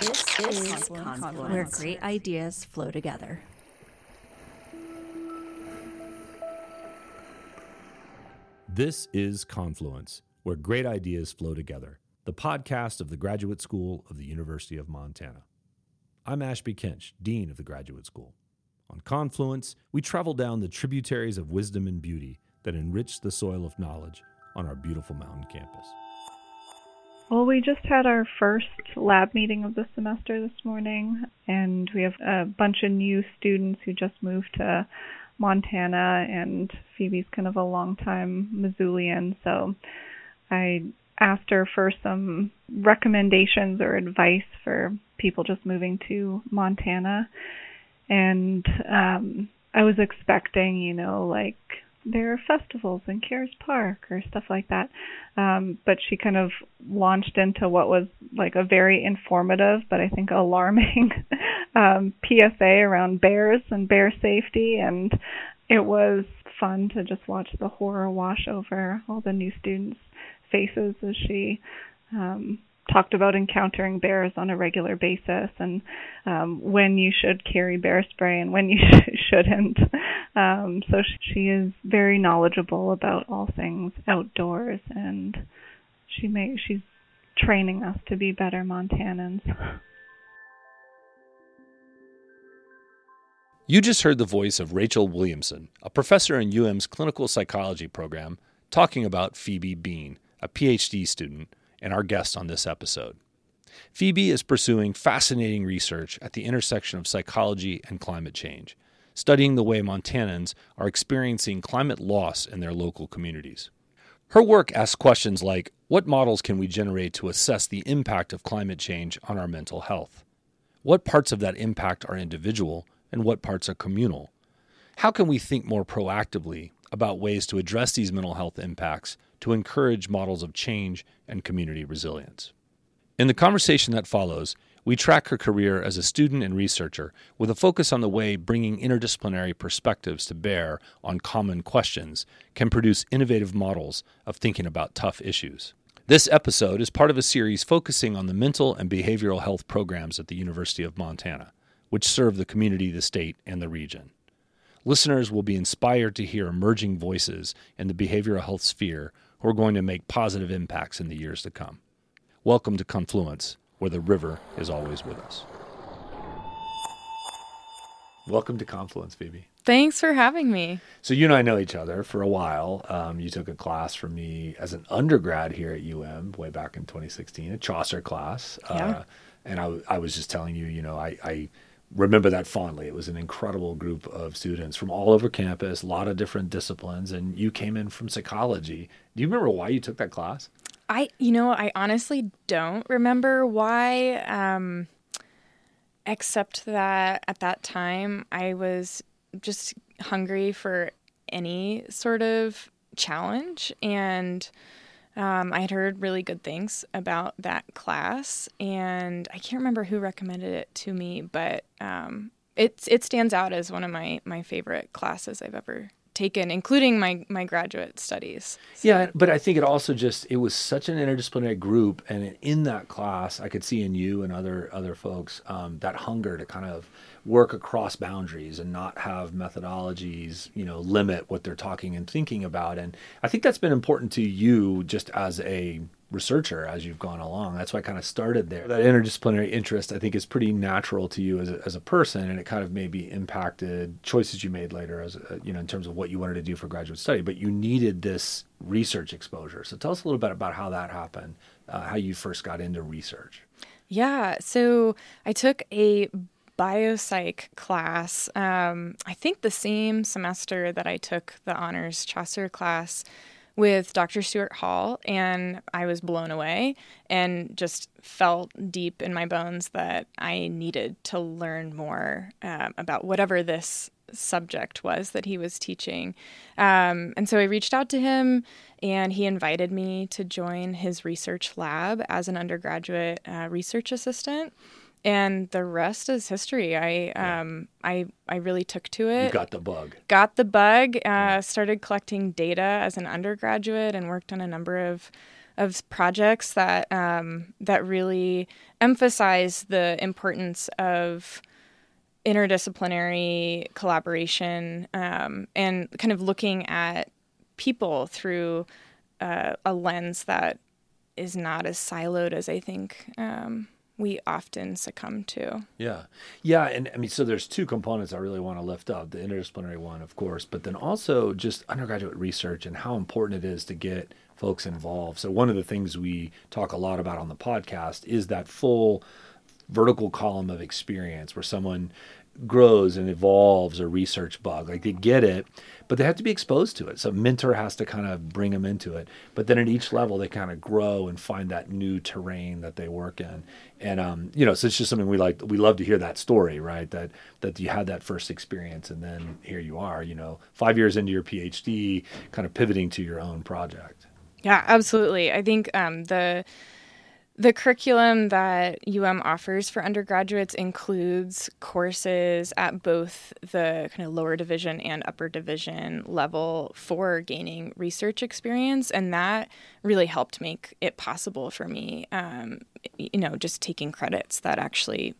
This, this is Confluence, Confluence, where great ideas flow together. This is Confluence, where great ideas flow together, the podcast of the Graduate School of the University of Montana. I'm Ashby Kinch, Dean of the Graduate School. On Confluence, we travel down the tributaries of wisdom and beauty that enrich the soil of knowledge on our beautiful mountain campus. Well, we just had our first lab meeting of the semester this morning, and we have a bunch of new students who just moved to Montana, and Phoebe's kind of a long-time Missoulian, so I asked her for some recommendations or advice for people just moving to Montana, and um, I was expecting, you know, like there are festivals in Caras Park or stuff like that. Um, but she kind of launched into what was like a very informative, but I think alarming um, PSA around bears and bear safety. And it was fun to just watch the horror wash over all the new students' faces as she um, talked about encountering bears on a regular basis and um, when you should carry bear spray and when you shouldn't. Um, so she is very knowledgeable about all things outdoors, and she may she's training us to be better Montanans. You just heard the voice of Rachel Williamson, a professor in UM's clinical psychology program, talking about Phoebe Bean, a PhD student and our guest on this episode. Phoebe is pursuing fascinating research at the intersection of psychology and climate change, studying the way Montanans are experiencing climate loss in their local communities. Her work asks questions like what models can we generate to assess the impact of climate change on our mental health? What parts of that impact are individual and what parts are communal? How can we think more proactively about ways to address these mental health impacts to encourage models of change and community resilience. In the conversation that follows, we track her career as a student and researcher with a focus on the way bringing interdisciplinary perspectives to bear on common questions can produce innovative models of thinking about tough issues. This episode is part of a series focusing on the mental and behavioral health programs at the University of Montana, which serve the community, the state, and the region. Listeners will be inspired to hear emerging voices in the behavioral health sphere who are going to make positive impacts in the years to come. Welcome to Confluence, where the river is always with us. Welcome to Confluence, Phoebe. Thanks for having me. So you and I know each other for a while. Um, you took a class from me as an undergrad here at UM way back in 2016, a Chaucer class. Yeah. Uh, and I, I was just telling you, you know, I, I remember that fondly. It was an incredible group of students from all over campus, a lot of different disciplines, and you came in from psychology. Do you remember why you took that class? I, you know, I honestly don't remember why, um, except that at that time I was just hungry for any sort of challenge and um, I had heard really good things about that class, and I can't remember who recommended it to me, but um, it it stands out as one of my my favorite classes I've ever taken, including my my graduate studies. So. Yeah, but I think it also just it was such an interdisciplinary group, and in that class, I could see in you and other other folks um, that hunger to kind of work across boundaries and not have methodologies, you know, limit what they're talking and thinking about. And I think that's been important to you just as a researcher as you've gone along. That's why I kind of started there. That interdisciplinary interest, I think, is pretty natural to you as a, as a person, and it kind of maybe impacted choices you made later, as a, you know, in terms of what you wanted to do for graduate study. But you needed this research exposure. So tell us a little bit about how that happened, uh, how you first got into research. Yeah, so I took a biopsych class, um, I think the same semester that I took the honors Chaucer class with Dr. Stuart Hall, and I was blown away and just felt deep in my bones that I needed to learn more um, about whatever this subject was that he was teaching. Um, and so I reached out to him and he invited me to join his research lab as an undergraduate uh, research assistant. And the rest is history. I yeah. um I I really took to it. You got the bug. Got the bug. Uh, yeah. Started collecting data as an undergraduate and worked on a number of of projects that um, that really emphasize the importance of interdisciplinary collaboration um, and kind of looking at people through uh, a lens that is not as siloed as I think um, we often succumb to. Yeah. Yeah. And I mean, so there's two components I really want to lift up the interdisciplinary one, of course, but then also just undergraduate research and how important it is to get folks involved. So, one of the things we talk a lot about on the podcast is that full vertical column of experience where someone grows and evolves a research bug. Like they get it, but they have to be exposed to it. So mentor has to kind of bring them into it. But then at each level, they kind of grow and find that new terrain that they work in. And um, you know, so it's just something we like. We love to hear that story, right? That that you had that first experience, and then here you are. You know, five years into your PhD, kind of pivoting to your own project. Yeah, absolutely. I think um, the the curriculum that UM offers for undergraduates includes courses at both the kind of lower division and upper division level for gaining research experience. And that really helped make it possible for me, um, you know, just taking credits that actually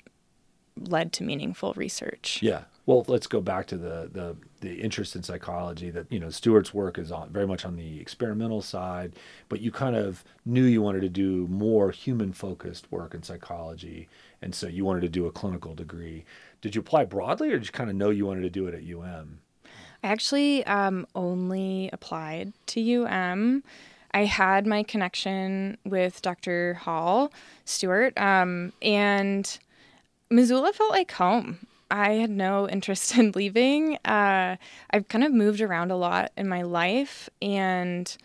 led to meaningful research. Yeah. Well, let's go back to the the the interest in psychology that you know Stuart's work is on very much on the experimental side, but you kind of knew you wanted to do more human focused work in psychology, and so you wanted to do a clinical degree. Did you apply broadly, or did you kind of know you wanted to do it at UM? I actually um, only applied to UM. I had my connection with Dr. Hall Stuart, um, and Missoula felt like home. I had no interest in leaving. Uh, I've kind of moved around a lot in my life and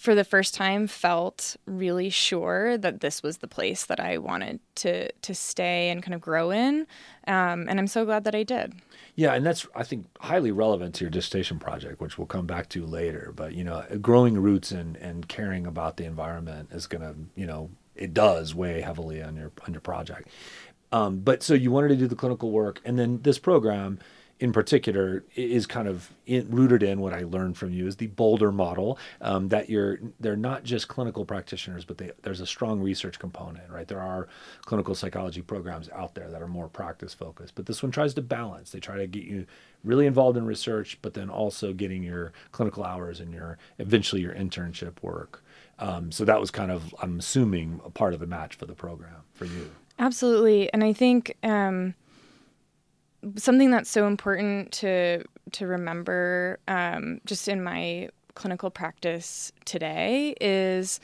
for the first time felt really sure that this was the place that I wanted to to stay and kind of grow in. Um, and I'm so glad that I did. Yeah, and that's I think highly relevant to your dissertation project, which we'll come back to later. But you know, growing roots and and caring about the environment is to you know it does weigh heavily on your on your project. Um, but so you wanted to do the clinical work, and then this program in particular is kind of in, rooted in what I learned from you is the Boulder model um, that you're they're not just clinical practitioners, but they, there's a strong research component, right? There are clinical psychology programs out there that are more practice focused, but this one tries to balance. They try to get you really involved in research, but then also getting your clinical hours and your eventually your internship work. Um, so that was kind of I'm assuming a part of the match for the program for you. Absolutely, and I think um, something that's so important to to remember, um, just in my clinical practice today, is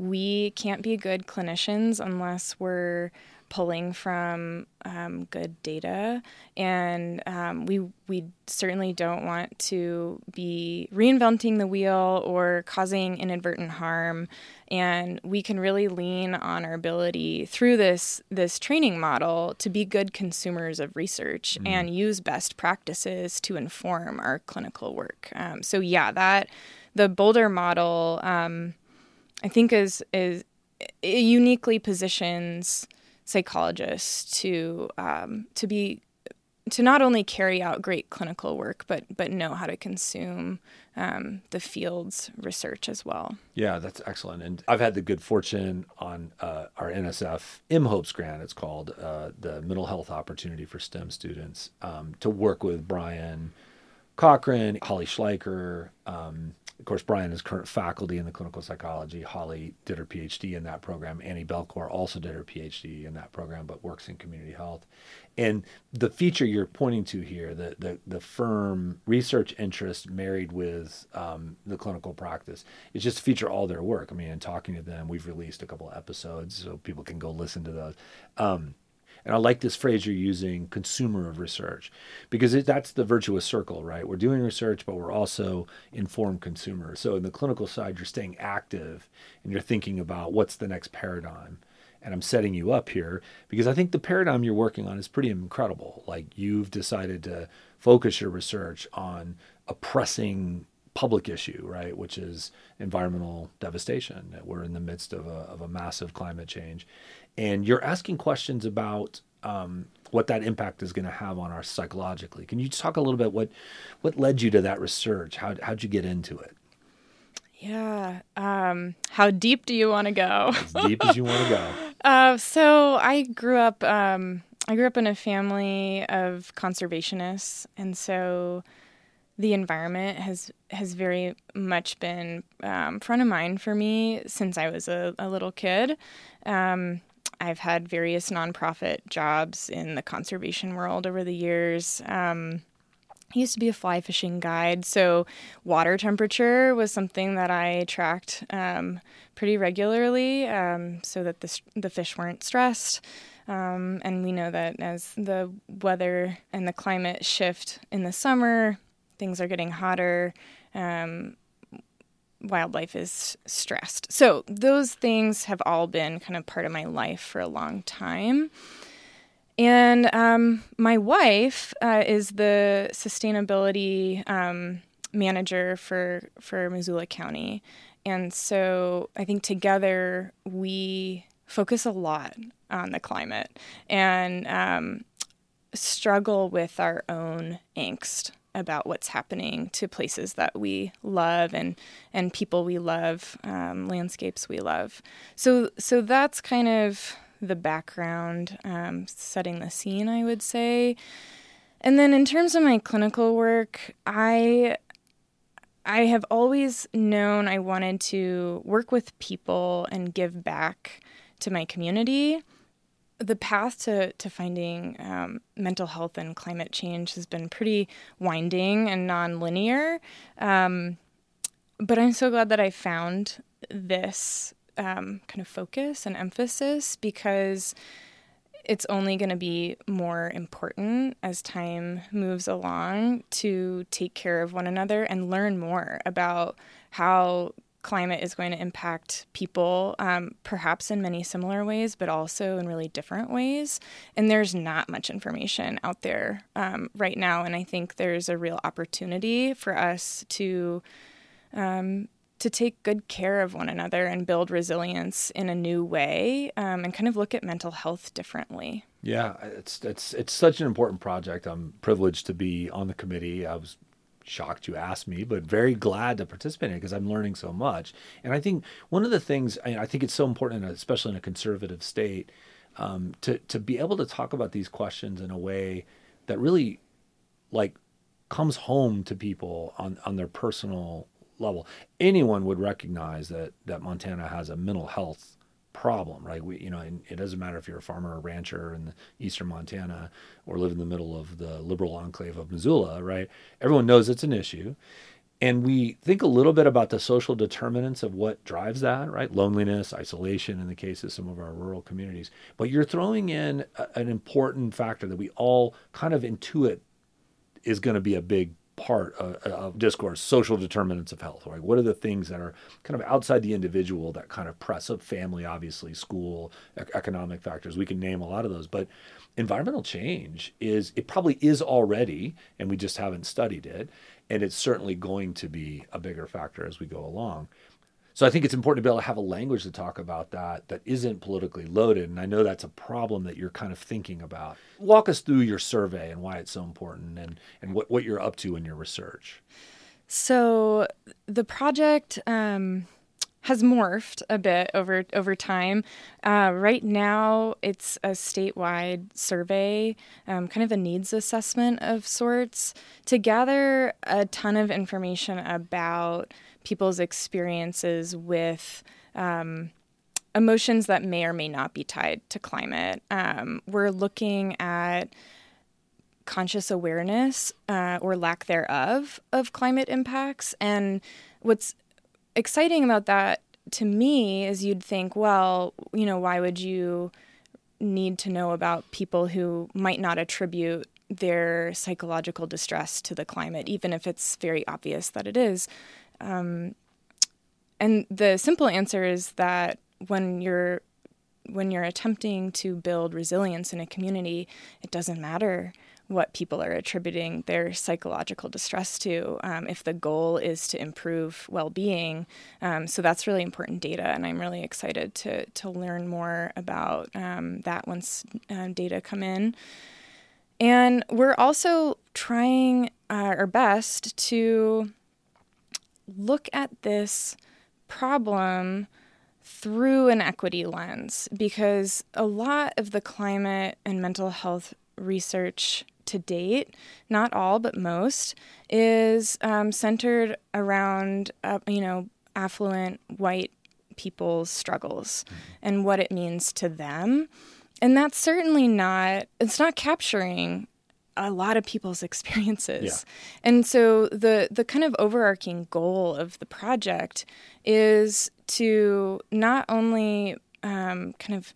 we can't be good clinicians unless we're pulling from um, good data, and um, we we certainly don't want to be reinventing the wheel or causing inadvertent harm. And we can really lean on our ability through this this training model to be good consumers of research mm. and use best practices to inform our clinical work. Um, so yeah, that the Boulder model, um, I think, is is uniquely positions psychologists to um, to be to not only carry out great clinical work, but but know how to consume um, the field's research as well. Yeah, that's excellent. And I've had the good fortune on uh, our NSF MHOPES grant, it's called uh, the Mental Health Opportunity for STEM Students, um, to work with Bryan Cochran, Holly Schleicher, um, of course, Bryan is current faculty in the clinical psychology. Holly did her PhD in that program. Annie Belcourt also did her PhD in that program, but works in community health. And the feature you're pointing to here, the the, the firm research interest married with um, the clinical practice, is just feature all their work. I mean, in talking to them, we've released a couple episodes so people can go listen to those. Um, and I like this phrase you're using, consumer of research, because it, that's the virtuous circle, right? We're doing research, but we're also informed consumers. So in the clinical side, you're staying active and you're thinking about what's the next paradigm. And I'm setting you up here because I think the paradigm you're working on is pretty incredible. Like you've decided to focus your research on a pressing public issue, right, which is environmental devastation. We're in the midst of a, of a massive climate change, and you're asking questions about um, what that impact is going to have on us psychologically. Can you talk a little bit what what led you to that research? How how'd you get into it? Yeah. Um, how deep do you want to go? as deep as you want to go. Uh, so I grew up. Um, I grew up in a family of conservationists, and so the environment has has very much been um, front of mind for me since I was a, a little kid. Um, I've had various nonprofit jobs in the conservation world over the years. Um, I used to be a fly fishing guide, so water temperature was something that I tracked um, pretty regularly, um, so that the the fish weren't stressed. Um, and we know that as the weather and the climate shift in the summer, things are getting hotter. Um, wildlife is stressed. So those things have all been kind of part of my life for a long time. And um, my wife uh, is the sustainability um, manager for for Missoula County, and so I think together we focus a lot on the climate and um, struggle with our own angst about what's happening to places that we love and and people we love, um, landscapes we love. So so that's kind of the background, um, setting the scene, I would say. And then in terms of my clinical work, I I have always known I wanted to work with people and give back to my community the path to, to finding um, mental health and climate change has been pretty winding and non-linear. Um, but I'm so glad that I found this um, kind of focus and emphasis because it's only going to be more important as time moves along to take care of one another and learn more about how climate is going to impact people, um, perhaps in many similar ways, but also in really different ways. And there's not much information out there um, right now. And I think there's a real opportunity for us to. Um, to take good care of one another and build resilience in a new way, um, and kind of look at mental health differently. Yeah, it's it's it's such an important project. I'm privileged to be on the committee. I was shocked you asked me, but very glad to participate in it because I'm learning so much. And I think one of the things I, think it's so important, especially in a conservative state, um, to to be able to talk about these questions in a way that really like comes home to people on on their personal level. Anyone would recognize that that Montana has a mental health problem, right? We, you know, it doesn't matter if you're a farmer or rancher in eastern Montana or live in the middle of the liberal enclave of Missoula, right? Everyone knows it's an issue. And we think a little bit about the social determinants of what drives that, right? Loneliness, isolation in the case of some of our rural communities. But you're throwing in a, an important factor that we all kind of intuit is going to be a big part of, of, discourse, social determinants of health, right? What are the things that are kind of outside the individual that kind of press up family, obviously, school, economic factors? We can name a lot of those, but environmental change is, it probably is already, and we just haven't studied it. And it's certainly going to be a bigger factor as we go along. So I think it's important to be able to have a language to talk about that that isn't politically loaded. And I know that's a problem that you're kind of thinking about. Walk us through your survey and why it's so important and, and what, what you're up to in your research. So the project um, has morphed a bit over over time. Uh, right now, it's a statewide survey, um, kind of a needs assessment of sorts, to gather a ton of information about people's experiences with um, emotions that may or may not be tied to climate. Um, we're looking at conscious awareness uh, or lack thereof of climate impacts. And what's exciting about that to me is you'd think, well, you know, why would you need to know about people who might not attribute their psychological distress to the climate, even if it's very obvious that it is? Um, and the simple answer is that when you're when you're attempting to build resilience in a community, it doesn't matter what people are attributing their psychological distress to um, if the goal is to improve well-being. Um, so that's really important data and i'm really excited to, to learn more about um, that once uh, data come in. And we're also trying uh, our best to look at this problem through an equity lens because a lot of the climate and mental health research to date, not all but most, is um, centered around uh, you know affluent white people's struggles mm-hmm. and what it means to them, and that's certainly not it's not capturing a lot of people's experiences. Yeah. And so the the kind of overarching goal of the project is to not only um, kind of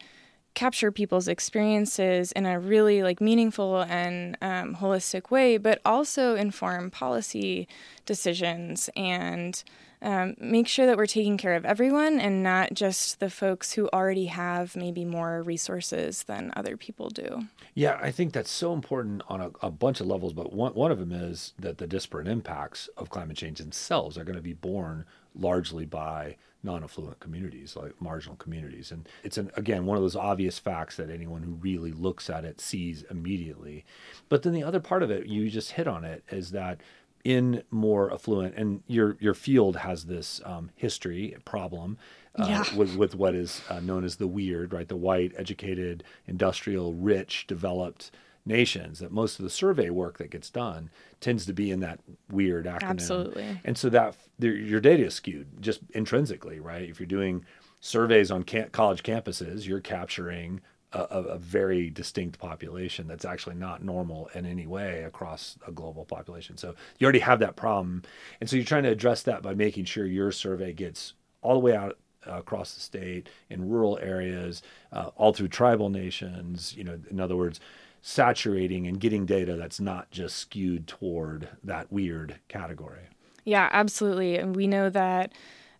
capture people's experiences in a really like meaningful and um, holistic way, but also inform policy decisions and um, make sure that we're taking care of everyone and not just the folks who already have maybe more resources than other people do. Yeah, I think that's so important on a, a bunch of levels, but one, one of them is that the disparate impacts of climate change themselves are going to be borne largely by non-affluent communities like marginal communities and it's an again one of those obvious facts that anyone who really looks at it sees immediately but then the other part of it you just hit on it is that in more affluent, and your your field has this um, history problem uh, yeah. with with what is uh, known as the weird, right? The white, educated, industrial, rich, developed nations. That most of the survey work that gets done tends to be in that weird acronym. Absolutely. And so that your data is skewed just intrinsically, right? If you're doing surveys on college campuses, you're capturing a, a, very distinct population that's actually not normal in any way across a global population. So you already have that problem, and so you're trying to address that by making sure your survey gets all the way out uh, across the state in rural areas, uh, all through tribal nations. You know, in other words, saturating and getting data that's not just skewed toward that weird category. Yeah, absolutely, and we know that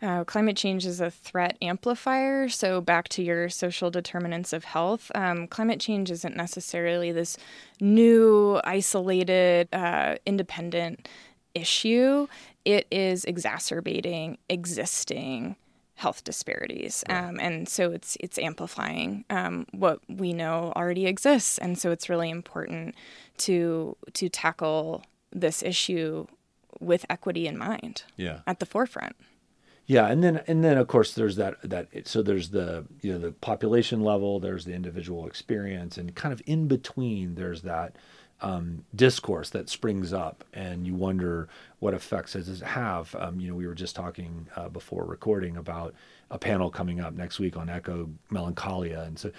uh, climate change is a threat amplifier. So, back to your social determinants of health, um, climate change isn't necessarily this new, isolated, uh, independent issue. It is exacerbating existing health disparities, um, and so it's it's amplifying um, what we know already exists. And so, it's really important to to tackle this issue with equity in mind. Yeah. at the forefront. Yeah, and then and then of course there's that that so there's the you know the population level, there's the individual experience, and kind of in between there's that um, discourse that springs up, and you wonder what effects does it have. Um, you know, we were just talking uh, before recording about a panel coming up next week on echo melancholia, and so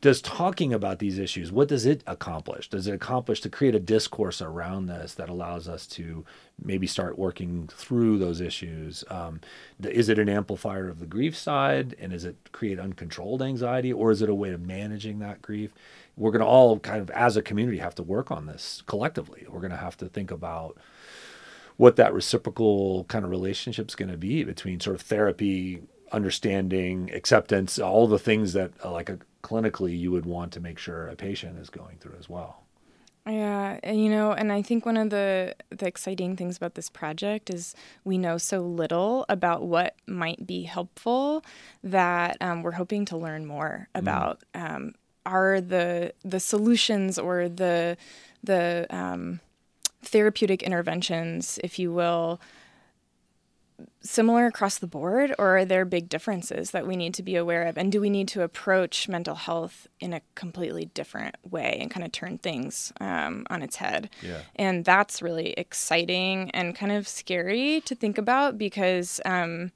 does talking about these issues what does it accomplish? Does it accomplish to create a discourse around this that allows us to maybe start working through those issues? Um, is it an amplifier of the grief side? And does it create uncontrolled anxiety? Or is it a way of managing that grief? We're going to all kind of as a community have to work on this collectively. We're going to have to think about what that reciprocal kind of relationship is going to be between sort of therapy understanding acceptance all the things that uh, like a clinically you would want to make sure a patient is going through as well. Yeah, you know, and I think one of the the exciting things about this project is we know so little about what might be helpful that um, we're hoping to learn more mm. about. Mm. Um, are the the solutions or the the um, therapeutic interventions, if you will, similar across the board, or are there big differences that we need to be aware of? And do we need to approach mental health in a completely different way and kind of turn things um, on its head? Yeah. And that's really exciting and kind of scary to think about because. Um,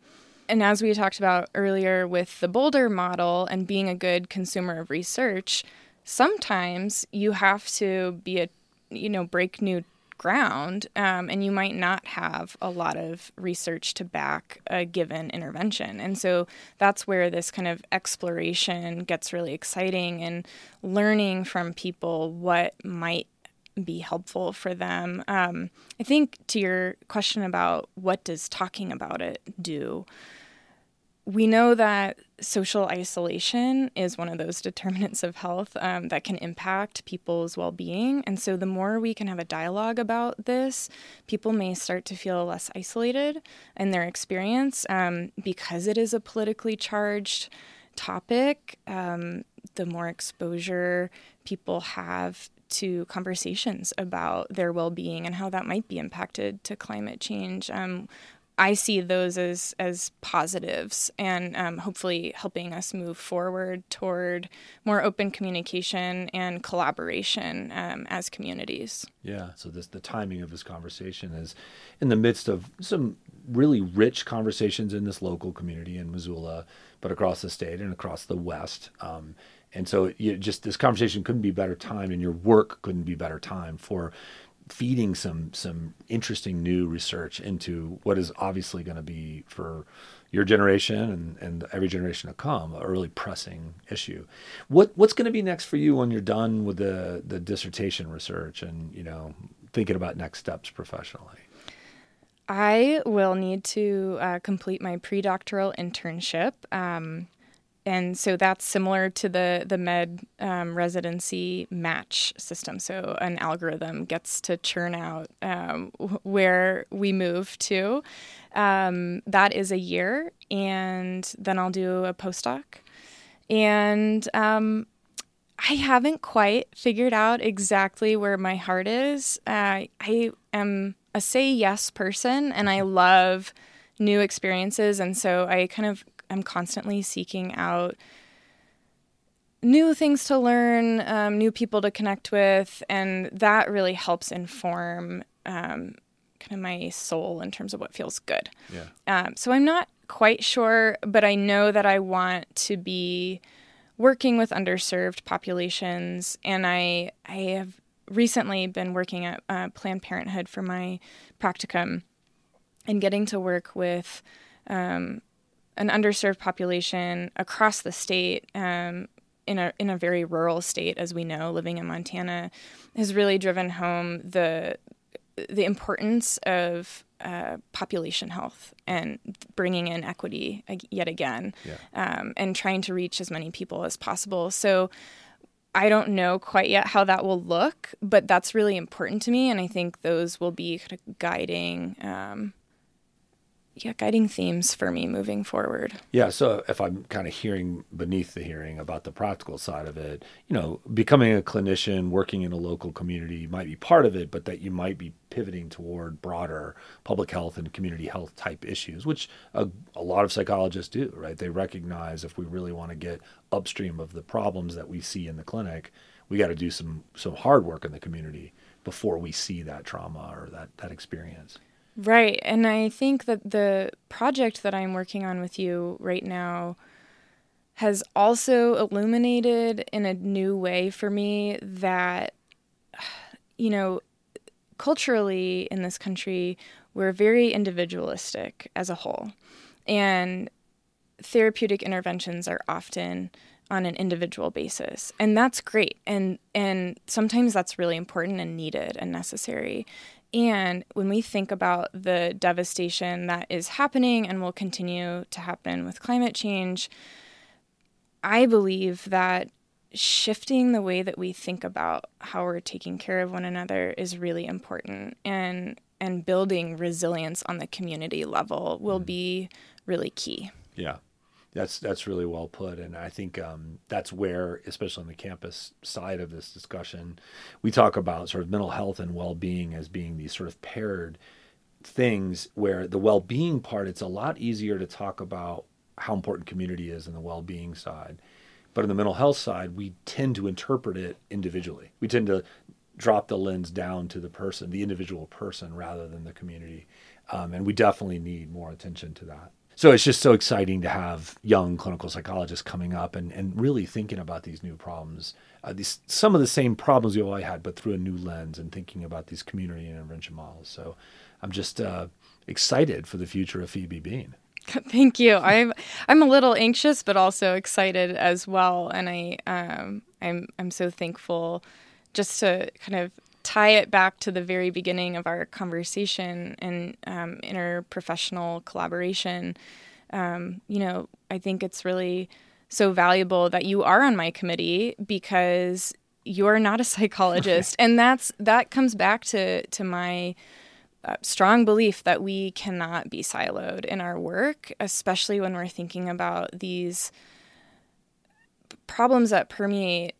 and as we talked about earlier with the Boulder model and being a good consumer of research, sometimes you have to be a, you know, break new ground, um, and you might not have a lot of research to back a given intervention. And so that's where this kind of exploration gets really exciting and learning from people what might be helpful for them. Um, I think to your question about what does talking about it do, we know that social isolation is one of those determinants of health um, that can impact people's well being. And so, the more we can have a dialogue about this, people may start to feel less isolated in their experience um, because it is a politically charged topic. Um, the more exposure people have to conversations about their well being and how that might be impacted to climate change. Um, I see those as as positives and um, hopefully helping us move forward toward more open communication and collaboration um, as communities. Yeah. So this the timing of this conversation is in the midst of some really rich conversations in this local community in Missoula, but across the state and across the West. Um, and so you just this conversation couldn't be better time, and your work couldn't be better time for feeding some some interesting new research into what is obviously going to be for your generation and, and every generation to come a really pressing issue. What what's going to be next for you when you're done with the the dissertation research and you know thinking about next steps professionally? I will need to uh, complete my pre-doctoral internship. Um, and so that's similar to the the med um, residency match system. So an algorithm gets to churn out um, where we move to. Um, that is a year, and then I'll do a postdoc. And um, I haven't quite figured out exactly where my heart is. Uh, I am a say yes person, and I love new experiences, and so I kind of am constantly seeking out new things to learn, um, new people to connect with, and that really helps inform um, kind of my soul in terms of what feels good. Yeah. Um, so I'm not quite sure, but I know that I want to be working with underserved populations, and I I have recently been working at uh, Planned Parenthood for my practicum, and getting to work with um, an underserved population across the state um, in a in a very rural state, as we know, living in Montana, has really driven home the the importance of uh, population health and bringing in equity yet again, yeah. um, and trying to reach as many people as possible. So. I don't know quite yet how that will look, but that's really important to me, and I think those will be kind of guiding um, yeah, guiding themes for me moving forward. Yeah, so if I'm kind of hearing beneath the hearing about the practical side of it, you know, becoming a clinician, working in a local community might be part of it, but that you might be pivoting toward broader public health and community health type issues, which a, a lot of psychologists do, right? They recognize if we really want to get upstream of the problems that we see in the clinic, we got to do some some hard work in the community before we see that trauma or that that experience. Right. And I think that the project that I'm working on with you right now has also illuminated in a new way for me that, you know, culturally in this country, we're very individualistic as a whole. And therapeutic interventions are often on an individual basis and that's great and and sometimes that's really important and needed and necessary and when we think about the devastation that is happening and will continue to happen with climate change, I believe that shifting the way that we think about how we're taking care of one another is really important and and building resilience on the community level will mm. be really key. Yeah. That's that's really well put, and I think um, that's where, especially on the campus side of this discussion, we talk about sort of mental health and well-being as being these sort of paired things. Where the well-being part, it's a lot easier to talk about how important community is in the well-being side, but on the mental health side, we tend to interpret it individually. We tend to drop the lens down to the person, the individual person, rather than the community, um, and we definitely need more attention to that so it's just so exciting to have young clinical psychologists coming up and, and really thinking about these new problems uh, these some of the same problems we always had but through a new lens and thinking about these community intervention models. So i'm just uh, excited for the future of phoebe bean. Thank you. I'm I'm a little anxious, but also excited as well, and I um, I'm I'm so thankful just to kind of tie it back to the very beginning of our conversation and um, interprofessional collaboration. um, you know, I think it's really so valuable that you are on my committee because you're not a psychologist, and that's that comes back to to my uh, strong belief that we cannot be siloed in our work, especially when we're thinking about these problems that permeate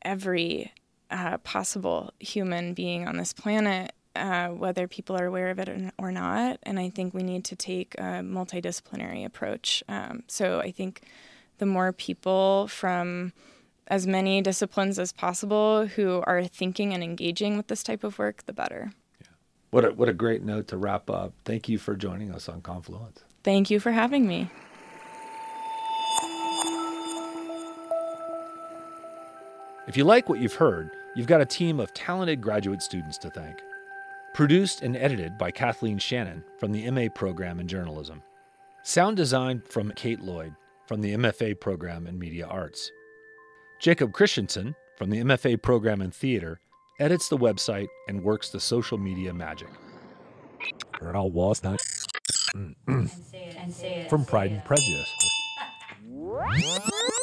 every uh, possible human being on this planet, uh, whether people are aware of it or not. And I think we need to take a multidisciplinary approach. Um, so I think the more people from as many disciplines as possible who are thinking and engaging with this type of work, the better. Yeah. What a, what a great note to wrap up. Thank you for joining us on Confluence. Thank you for having me. If you like what you've heard, you've got a team of talented graduate students to thank. Produced and edited by Kathleen Shannon from the MA program in journalism. Sound design from Kate Lloyd from the MFA program in media arts. Jacob Christensen from the MFA program in theater edits the website and works the social media magic. Earl was not from Pride and Prejudice.